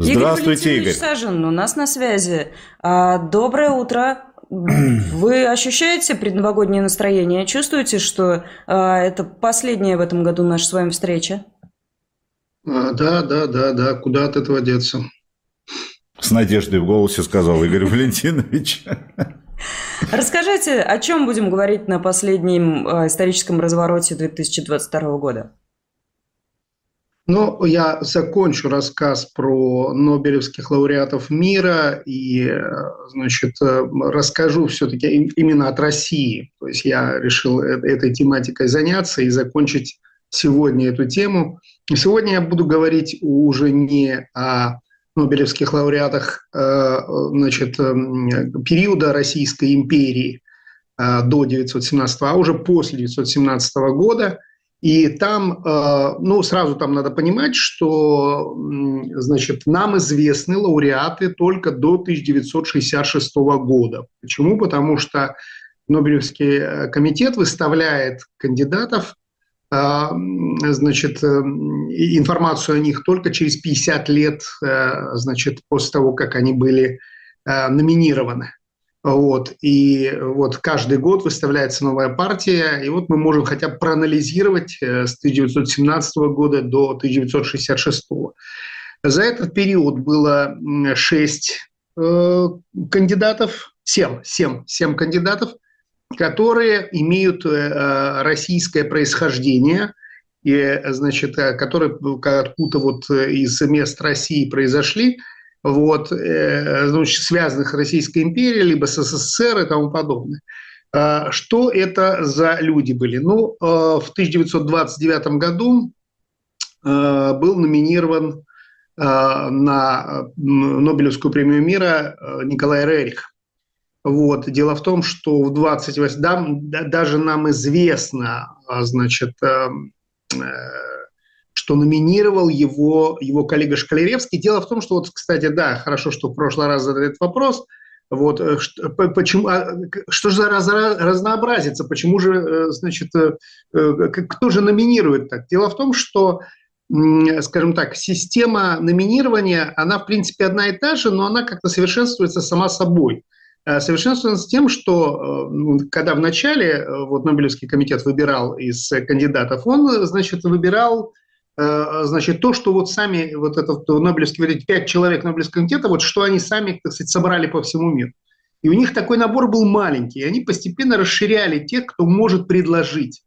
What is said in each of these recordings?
Здравствуйте, Игорь. Игорь. Сажин у нас на связи. А, доброе утро. Вы ощущаете предновогоднее настроение? Чувствуете, что а, это последняя в этом году наша с вами встреча? А, да, да, да, да. Куда от этого деться? С надеждой в голосе сказал Игорь Валентинович. Расскажите, о чем будем говорить на последнем а, историческом развороте 2022 года? Ну, я закончу рассказ про Нобелевских лауреатов мира и, значит, расскажу все-таки именно от России. То есть я решил э, этой тематикой заняться и закончить сегодня эту тему. Сегодня я буду говорить уже не о Нобелевских лауреатах э, значит, периода Российской империи э, до 1917, а уже после 1917 года – и там, э, ну, сразу там надо понимать, что, значит, нам известны лауреаты только до 1966 года. Почему? Потому что Нобелевский э, комитет выставляет кандидатов, э, значит, информацию о них только через 50 лет, значит, после того, как они были номинированы. Вот. И вот каждый год выставляется новая партия, и вот мы можем хотя бы проанализировать э, с 1917 года до 1966. За этот период было шесть э, кандидатов, семь, семь, семь кандидатов, которые имеют э, российское происхождение, и, значит, которые откуда-то вот из мест России произошли – вот, э, значит, связанных с Российской империей, либо с СССР и тому подобное. А, что это за люди были? Ну, э, в 1929 году э, был номинирован на Нобелевскую премию мира Николай Рерих. Вот. Дело в том, что в 28... Да, даже нам известно, значит, что номинировал его, его коллега Шкалеревский. Дело в том, что, вот, кстати, да, хорошо, что в прошлый раз задали этот вопрос, вот, э, что, почему, а, что же за раз, разнообразится, почему же, э, значит, э, кто же номинирует так? Дело в том, что скажем так, система номинирования, она в принципе одна и та же, но она как-то совершенствуется сама собой. Совершенствуется тем, что ну, когда в начале вот Нобелевский комитет выбирал из кандидатов, он, значит, выбирал Э, значит, то, что вот сами, вот этот Нобелевский, вот эти пять человек Нобелевского комитета, вот что они сами, так сказать, собрали по всему миру. И у них такой набор был маленький, и они постепенно расширяли тех, кто может предложить.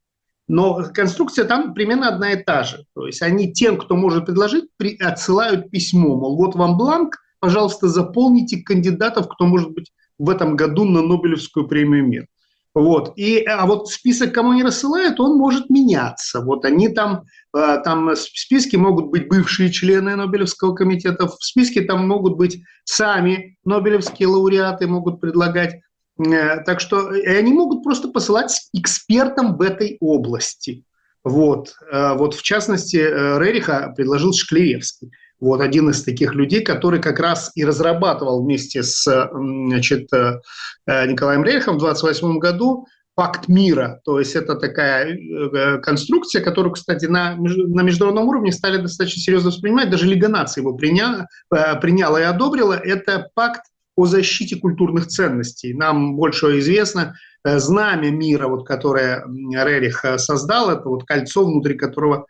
Но конструкция там примерно одна и та же. То есть они тем, кто может предложить, при, отсылают письмо, мол, вот вам бланк, пожалуйста, заполните кандидатов, кто может быть в этом году на Нобелевскую премию мира. Вот. И, а вот список, кому они рассылают, он может меняться. Вот они там, э, там в списке могут быть бывшие члены Нобелевского комитета, в списке там могут быть сами Нобелевские лауреаты, могут предлагать. Э, так что и они могут просто посылать экспертам в этой области. Вот. Э, вот в частности, Рериха предложил Шклеевский. Вот один из таких людей, который как раз и разрабатывал вместе с значит, э, Николаем Рейхом в 28 году пакт мира. То есть это такая э, конструкция, которую, кстати, на, на международном уровне стали достаточно серьезно воспринимать. Даже Лига наций его приня, э, приняла и одобрила. Это пакт о защите культурных ценностей. Нам больше известно знамя мира, вот, которое Рерих создал, это вот кольцо, внутри которого Э,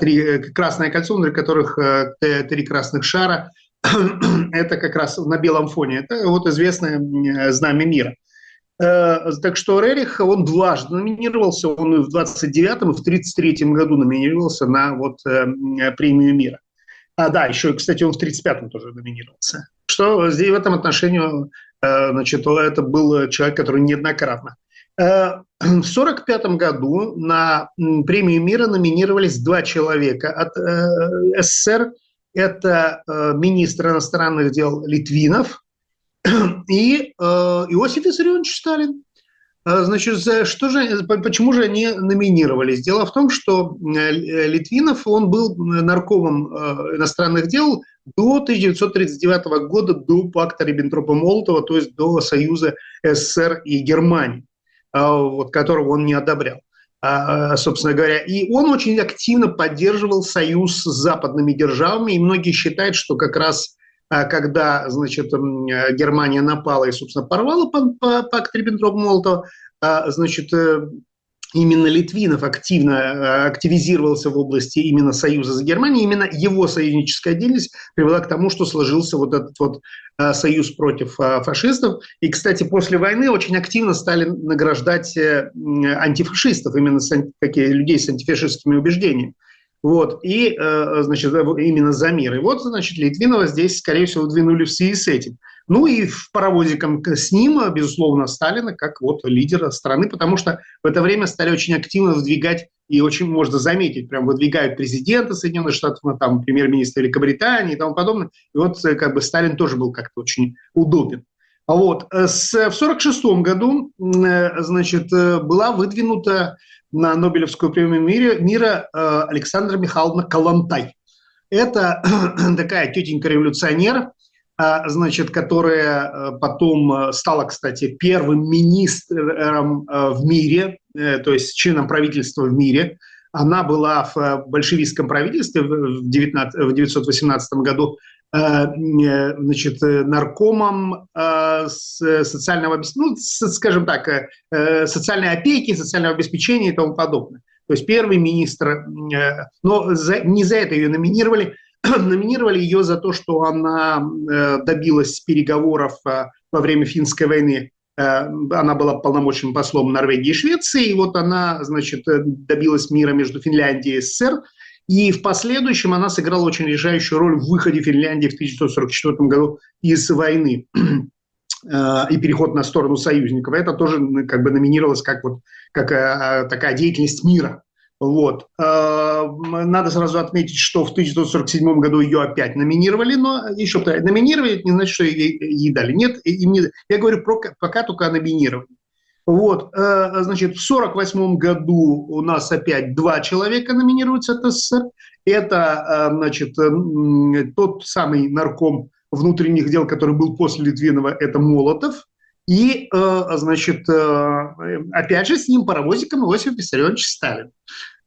три, э, красное кольцо, внутри которых э, три красных шара. Это как раз на белом фоне. Это вот известное знамя мира. Так что Рерих, он дважды номинировался, он и в 29-м, и в 33-м году номинировался на вот премию мира. А, да, еще, кстати, он в 35-м тоже номинировался. Что здесь в этом отношении, значит, это был человек, который неоднократно Э, в 1945 году на премию мира номинировались два человека от э, СССР. Это э, министр иностранных дел Литвинов и Иосиф Виссарионович Сталин. Значит, что же, почему же они номинировались? Дело в том, что Литвинов, он был наркомом иностранных дел до 1939 года, до пакта Риббентропа-Молотова, то есть до союза СССР и Германии. А, вот, которого он не одобрял. собственно говоря. И он очень активно поддерживал союз с западными державами, и многие считают, что как раз когда, значит, Германия напала и, собственно, порвала пакт Риббентроп-Молотова, значит, э, именно Литвинов активно э, активизировался в области именно союза с Германией, именно его союзническая деятельность привела к тому, что сложился вот этот вот э, союз против э, фашистов. И, кстати, после войны очень активно стали награждать антифашистов, именно такие людей с антифашистскими убеждениями. Вот, и, значит, именно за мир. И вот, значит, Литвинова здесь, скорее всего, двинули в связи с этим. Ну и в паровозиком с ним, безусловно, Сталина как вот лидера страны, потому что в это время стали очень активно выдвигать, и очень можно заметить, прям выдвигают президента Соединенных Штатов, ну, там, премьер-министр Великобритании и тому подобное. И вот э, как бы Сталин тоже был как-то очень удобен. Вот. Э, с, в 1946 году, э, значит, была выдвинута на Нобелевскую премию мира, мира Александра Михайловна Калантай. Это такая тетенька-революционер, значит, которая э, потом э, стала, кстати, первым министром э, в мире, то есть членом правительства в мире. Она была в большевистском правительстве в 1918 году значит, наркомом социального, ну, скажем так, социальной опеки, социального обеспечения и тому подобное. То есть первый министр, но за, не за это ее номинировали, номинировали ее за то, что она э, добилась переговоров э, во время финской войны. Э, она была полномочным послом Норвегии и Швеции, и вот она, значит, добилась мира между Финляндией и СССР. И в последующем она сыграла очень решающую роль в выходе Финляндии в 1944 году из войны и переход на сторону союзников. Это тоже как бы номинировалось как вот как такая деятельность мира. Вот. Э, надо сразу отметить, что в 1947 году ее опять номинировали, но еще номинировали, это не значит, что ей, ей дали. Нет, им не, я говорю про, пока только о номинировании. Вот, э, значит, в 1948 году у нас опять два человека номинируются от СССР. Это, э, значит, тот самый нарком внутренних дел, который был после Литвинова, это Молотов. И, значит, опять же, с ним паровозиком Иосиф Виссарионович Сталин.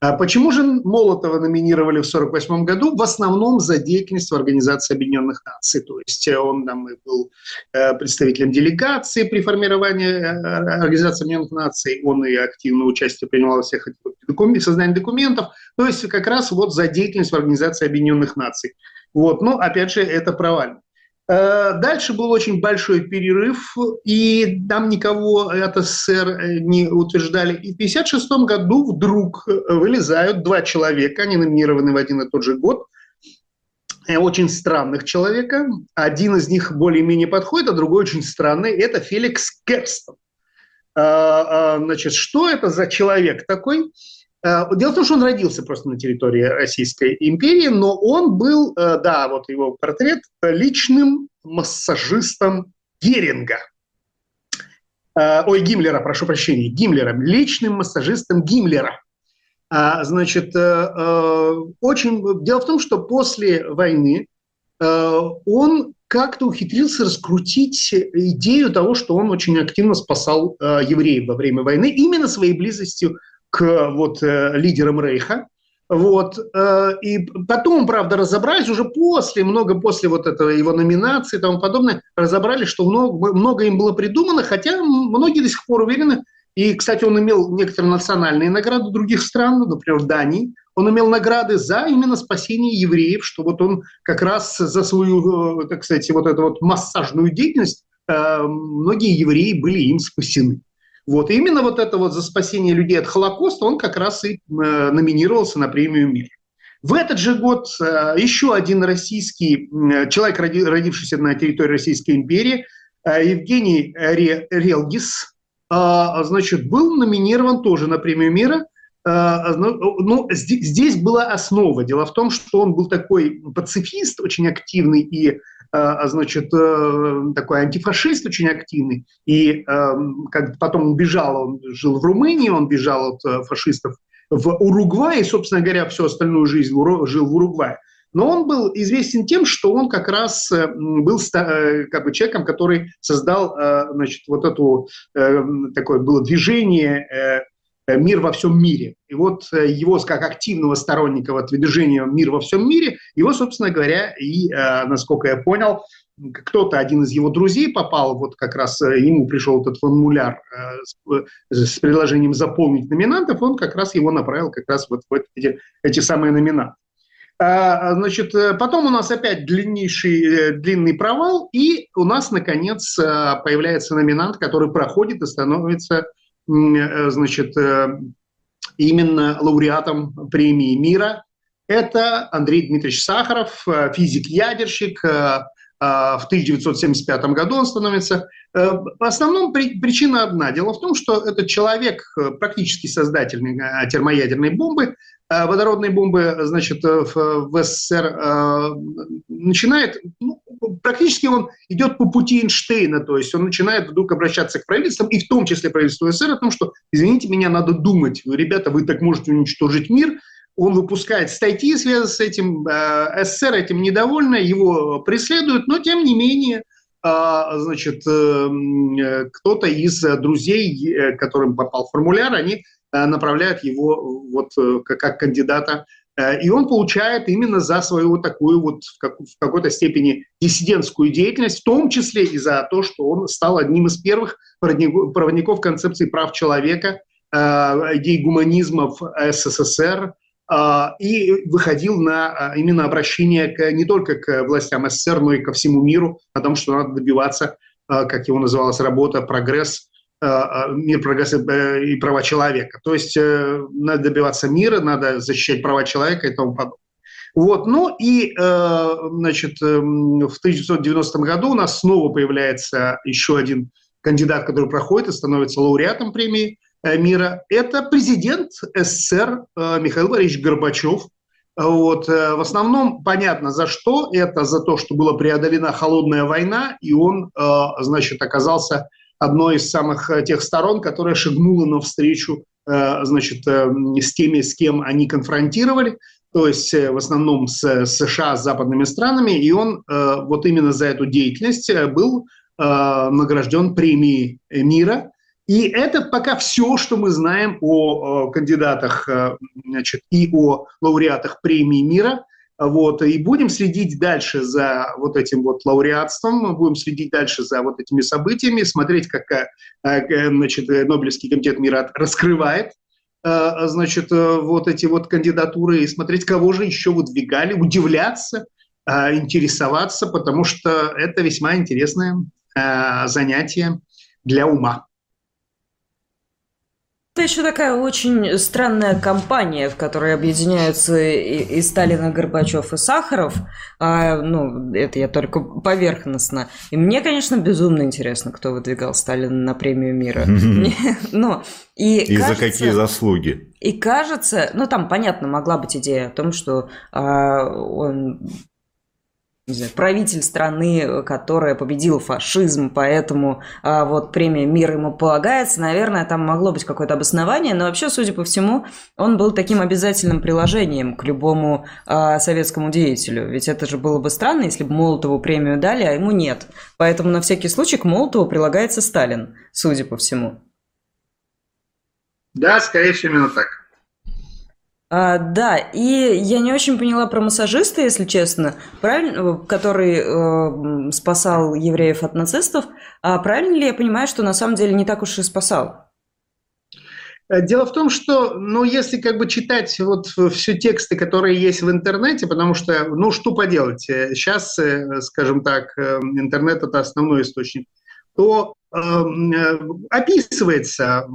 А почему же Молотова номинировали в 1948 году? В основном за деятельность в Организации Объединенных Наций. То есть э, он там был э, представителем делегации при формировании э, Организации Объединенных Наций. Он и активное участие принимал во всех создании документов. То есть как раз вот за деятельность в Организации Объединенных Наций. Вот. Но, опять же, это провально. Э, дальше был очень большой перерыв, и там никого от СССР э, не утверждали. И в 1956 году вдруг э, вылезают два человека, они номинированы в один и тот же год, очень странных человека. Один из них более-менее подходит, а другой очень странный. Это Феликс Керстон. Значит, что это за человек такой? Дело в том, что он родился просто на территории Российской империи, но он был, да, вот его портрет, личным массажистом Геринга. Ой, Гиммлера, прошу прощения, Гиммлера, личным массажистом Гиммлера. Значит, э, э, очень... Дело в том, что после войны э, он как-то ухитрился раскрутить идею того, что он очень активно спасал евреев во время войны именно своей близостью к вот, лидерам Рейха. Вот. И потом, правда, разобрались уже после, много после вот этого его номинации и тому подобное, разобрались, что много, много им было придумано, хотя многие до сих пор уверены, и, кстати, он имел некоторые национальные награды других стран, например, Дании. Он имел награды за именно спасение евреев, что вот он как раз за свою, э, так сказать, вот эту вот массажную деятельность, э, многие евреи были им спасены. Вот. И именно вот это вот за спасение людей от Холокоста он как раз и э, номинировался на премию мира. В этот же год еще один российский человек, родившийся на территории Российской империи, Евгений Релгис, значит, был номинирован тоже на премию мира. А, ну, ну здесь была основа. Дело в том, что он был такой пацифист, очень активный и а, значит, э, такой антифашист очень активный. И как потом он бежал, он жил в Румынии, он бежал от э, фашистов в Уругвай, и, собственно говоря, всю остальную жизнь жил в Уругвае. Но он был известен тем, что он как раз э, был как бы человеком, который создал, значит, вот эту такое было движение мир во всем мире. И вот его как активного сторонника вот движения «Мир во всем мире», его, собственно говоря, и, насколько я понял, кто-то, один из его друзей попал, вот как раз ему пришел этот формуляр с предложением заполнить номинантов, он как раз его направил как раз вот в эти, эти самые номинанты. А, значит, э, потом у нас опять длиннейший, э, длинный провал, и у нас, наконец, э, появляется номинант, который проходит и становится, значит, именно лауреатом премии мира. Это Андрей Дмитриевич Сахаров, физик-ядерщик. В 1975 году он становится. В основном причина одна. Дело в том, что этот человек, практически создатель термоядерной бомбы, Э, водородной бомбы, значит, э, в, СССР э, начинает, ну, практически он идет по пути Эйнштейна, то есть он начинает вдруг обращаться к правительствам, и в том числе правительству СССР, о том, что, извините меня, надо думать, ребята, вы так можете уничтожить мир, он выпускает статьи, связанные с этим, СССР этим недовольна, его преследуют, но тем не менее, значит, кто-то из друзей, которым попал формуляр, они Э, направляют его вот э, как кандидата. Э, и он получает именно за свою вот такую вот в, как, в какой-то степени диссидентскую деятельность, в том числе и за то, что он стал одним из первых проводников концепции прав человека, идей гуманизма в СССР, и выходил на именно обращение к, не только к властям СССР, но и ко всему миру о том, что надо добиваться, как его называлась работа, прогресс Э, э, мир, прогресс э, и права человека. То есть надо добиваться мира, надо защищать права человека и тому подобное. Вот. Ну и, значит, в 1990 году у нас снова появляется еще один кандидат, который проходит и становится лауреатом премии мира. Это президент СССР Михаил Борисович Горбачев. Вот. В основном понятно за что. Это за то, что была преодолена холодная война, и он, значит, оказался одной из самых э, тех сторон, которая шагнула навстречу э, значит, э, с теми, с кем они конфронтировали, то есть в основном с США, с западными странами, и он вот именно за эту деятельность был награжден премией мира. И это пока все, что мы знаем о кандидатах значит, и о лауреатах премии мира. Вот, и будем следить дальше за вот этим вот лауреатством, будем следить дальше за вот этими событиями, смотреть, как э, э, значит, Нобелевский комитет мира раскрывает э, значит, вот эти вот кандидатуры и смотреть, кого же еще выдвигали, удивляться, интересоваться, потому что это весьма интересное занятие для ума. Это еще такая очень странная компания, в которой объединяются и, и Сталин, и Горбачев, и Сахаров. А, ну, это я только поверхностно. И мне, конечно, безумно интересно, кто выдвигал Сталина на премию мира. И, и за какие заслуги? И кажется, ну там, понятно, могла быть идея о том, что а, он не знаю, правитель страны, которая победила фашизм, поэтому а, вот премия «Мир» ему полагается. Наверное, там могло быть какое-то обоснование, но вообще, судя по всему, он был таким обязательным приложением к любому а, советскому деятелю. Ведь это же было бы странно, если бы Молотову премию дали, а ему нет. Поэтому на всякий случай к Молотову прилагается Сталин, судя по всему. Да, скорее всего, именно так. А, да, и я не очень поняла про массажиста, если честно, правильно, который э, спасал евреев от нацистов. А правильно ли я понимаю, что на самом деле не так уж и спасал? Э, дело в том, что, ну, если как бы читать вот все тексты, которые есть в интернете, потому что, ну, что поделать, сейчас, э, скажем так, э, интернет – это основной источник, то Эм, э, описывается.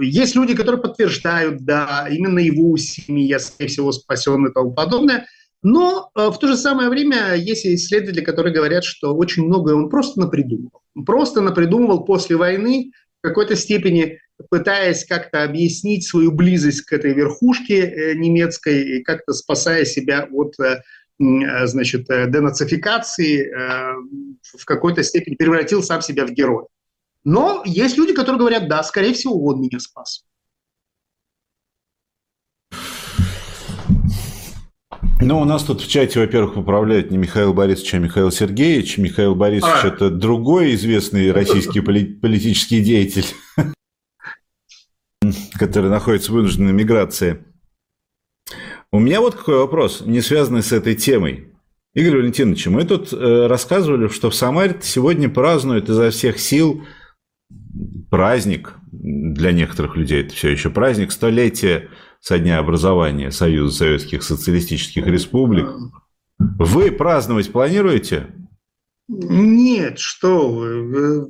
Есть люди, которые подтверждают, да, именно его усилиями я, скорее всего, спасен и тому подобное. Но э, в то же самое время есть исследователи, которые говорят, что очень многое он просто напридумывал. Просто напридумывал после войны в какой-то степени пытаясь как-то объяснить свою близость к этой верхушке э, немецкой и как-то спасая себя от значит, денацификации, в какой-то степени превратил сам себя в героя. Но есть люди, которые говорят, да, скорее всего, он меня спас. Ну, у нас тут в чате, во-первых, управляет не Михаил Борисович, а Михаил Сергеевич. Михаил Борисович а. – это другой известный российский политический деятель. которые находятся в вынужденной миграции. У меня вот какой вопрос, не связанный с этой темой. Игорь Валентинович, мы тут э, рассказывали, что в Самаре сегодня празднуют изо всех сил праздник, для некоторых людей это все еще праздник, столетие со дня образования Союза Советских Социалистических Республик. Вы праздновать планируете? Нет, что.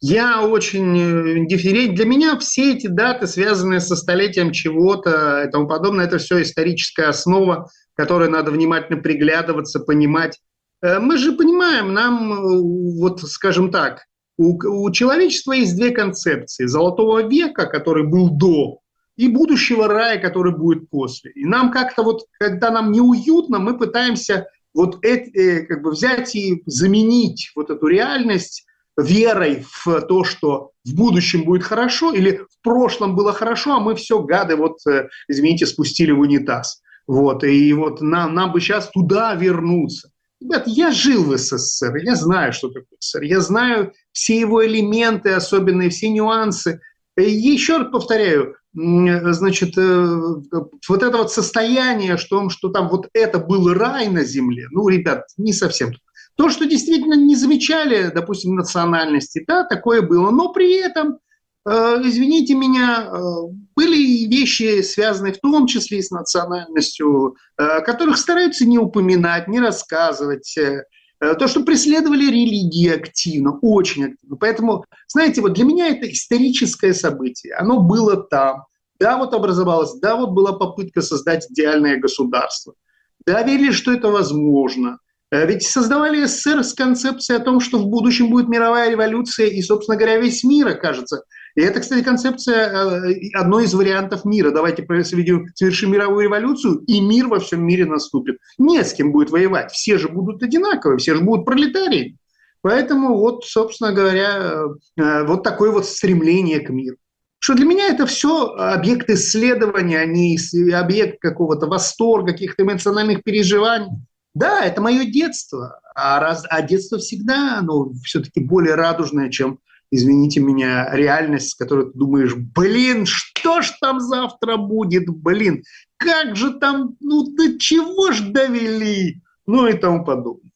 Я очень э, дифферент. Для меня все эти даты, связанные со столетием чего-то и тому подобное, это все историческая основа, которой надо внимательно приглядываться, понимать. Э, мы же понимаем, нам, э, вот скажем так, у, у человечества есть две концепции. Золотого века, который был до, и будущего рая, который будет после. И нам как-то вот, когда нам неуютно, мы пытаемся вот это, э, как бы взять и заменить вот эту реальность верой в то, что в будущем будет хорошо, или в прошлом было хорошо, а мы все, гады, вот, э, извините, спустили в унитаз. Вот, и вот нам, нам бы сейчас туда вернуться. Ребят, я жил в СССР, я знаю, что такое СССР, я знаю все его элементы, особенные, все нюансы. И еще раз повторяю, значит, э, вот это вот состояние, что, что там вот это был рай на земле, ну, ребят, не совсем. То, что действительно не замечали, допустим, национальности, да, такое было, но при этом, э, извините меня, э, были вещи, связанные в том числе и с национальностью, которых стараются не упоминать, не рассказывать, то, что преследовали религии активно, очень активно. Поэтому, знаете, вот для меня это историческое событие. Оно было там. Да, вот образовалось, да, вот была попытка создать идеальное государство. Да, верили, что это возможно. Э, ведь создавали СССР с концепцией о том, что в будущем будет мировая революция, и, собственно говоря, весь мир окажется. И это, кстати, концепция э, одной из вариантов мира. Давайте совершим мировую революцию, и мир во всем мире наступит. Не с кем будет воевать. Все же будут одинаковые, все же будут пролетарии. Поэтому вот, собственно говоря, э, вот такое вот стремление к миру. Что для меня это все объект исследования, а не объект какого-то восторга, каких-то эмоциональных переживаний. Да, это мое детство, а, раз, а детство всегда, оно все-таки более радужное, чем извините меня, реальность, с которой ты думаешь, блин, что ж там завтра будет, блин, как же там, ну до чего ж довели, ну и тому подобное.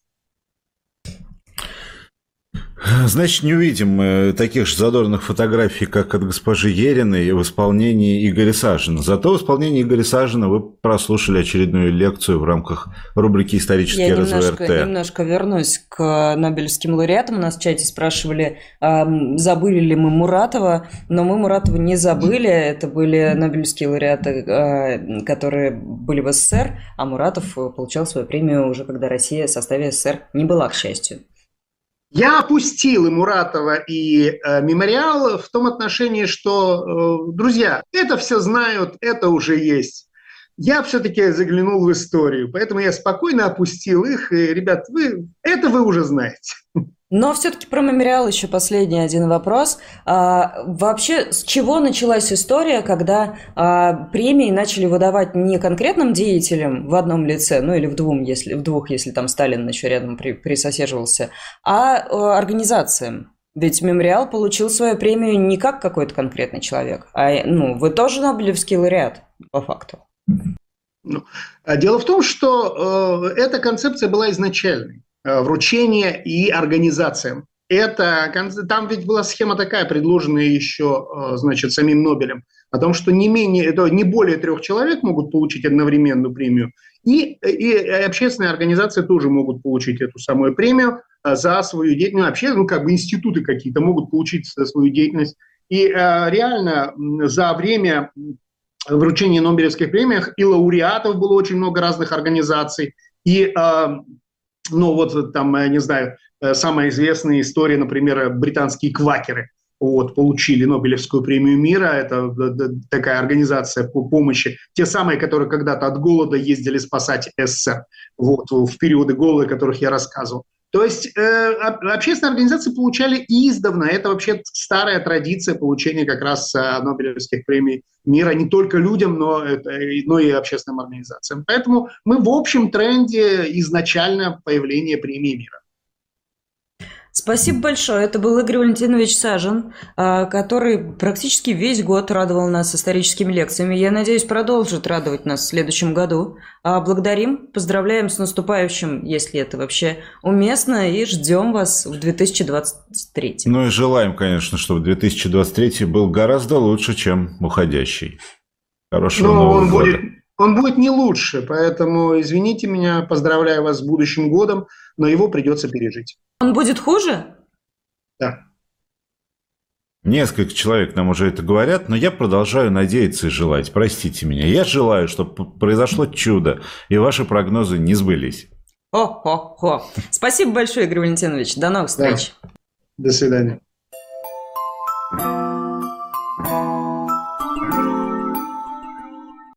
Значит, не увидим таких же задорных фотографий, как от госпожи Ериной в исполнении Игоря Сажина. Зато в исполнении Игоря Сажина вы прослушали очередную лекцию в рамках рубрики «Исторический Я РЗВРТ». Немножко, немножко вернусь к Нобелевским лауреатам. У нас в чате спрашивали, забыли ли мы Муратова, но мы Муратова не забыли. Это были Нобелевские лауреаты, а, которые были в СССР, а Муратов получал свою премию уже когда Россия в составе СССР не была, к счастью. Я опустил и Муратова, и э, мемориал в том отношении, что, э, друзья, это все знают, это уже есть. Я все-таки заглянул в историю, поэтому я спокойно опустил их. И, ребят, вы, это вы уже знаете. Но все-таки про мемориал еще последний один вопрос. А, вообще, с чего началась история, когда а, премии начали выдавать не конкретным деятелям в одном лице, ну или в, двум, если, в двух, если там Сталин еще рядом при, присосеживался, а, а организациям? Ведь мемориал получил свою премию не как какой-то конкретный человек, а ну, вы тоже Нобелевский лауреат, по факту. Ну, а дело в том, что э, эта концепция была изначальной. Э, вручение и организациям. Это, там ведь была схема такая, предложенная еще, э, значит, самим Нобелем, о том, что не, менее, не более трех человек могут получить одновременную премию, и, и общественные организации тоже могут получить эту самую премию э, за свою деятельность. Ну, вообще, ну, как бы институты какие-то могут получить за свою деятельность. И реально за время вручения Нобелевских премий и лауреатов было очень много разных организаций, и э, ну вот там, я не знаю, э, самая известная история, например, британские квакеры вот, получили Нобелевскую премию мира. Это такая организация по помощи. Те самые, которые когда-то от голода ездили спасать СССР вот, в периоды голода, о которых я рассказывал. То есть э, общественные организации получали издавна. Это вообще старая традиция получения как раз э, Нобелевских премий мира не только людям, но, но и общественным организациям. Поэтому мы в общем тренде изначально появления премии мира. Спасибо большое. Это был Игорь Валентинович Сажин, а, который практически весь год радовал нас историческими лекциями. Я надеюсь, продолжит радовать нас в следующем году. А, благодарим, поздравляем с наступающим, если это вообще уместно, и ждем вас в 2023. Ну и желаем, конечно, чтобы 2023 был гораздо лучше, чем уходящий. Хорошего Но Нового он года. Будет, он будет не лучше, поэтому извините меня, поздравляю вас с будущим годом, но его придется пережить. Он будет хуже? Да. Несколько человек нам уже это говорят, но я продолжаю надеяться и желать. Простите меня. Я желаю, чтобы произошло чудо, и ваши прогнозы не сбылись. О-хо-хо. Спасибо большое, Игорь Валентинович. До новых встреч. Да. До свидания.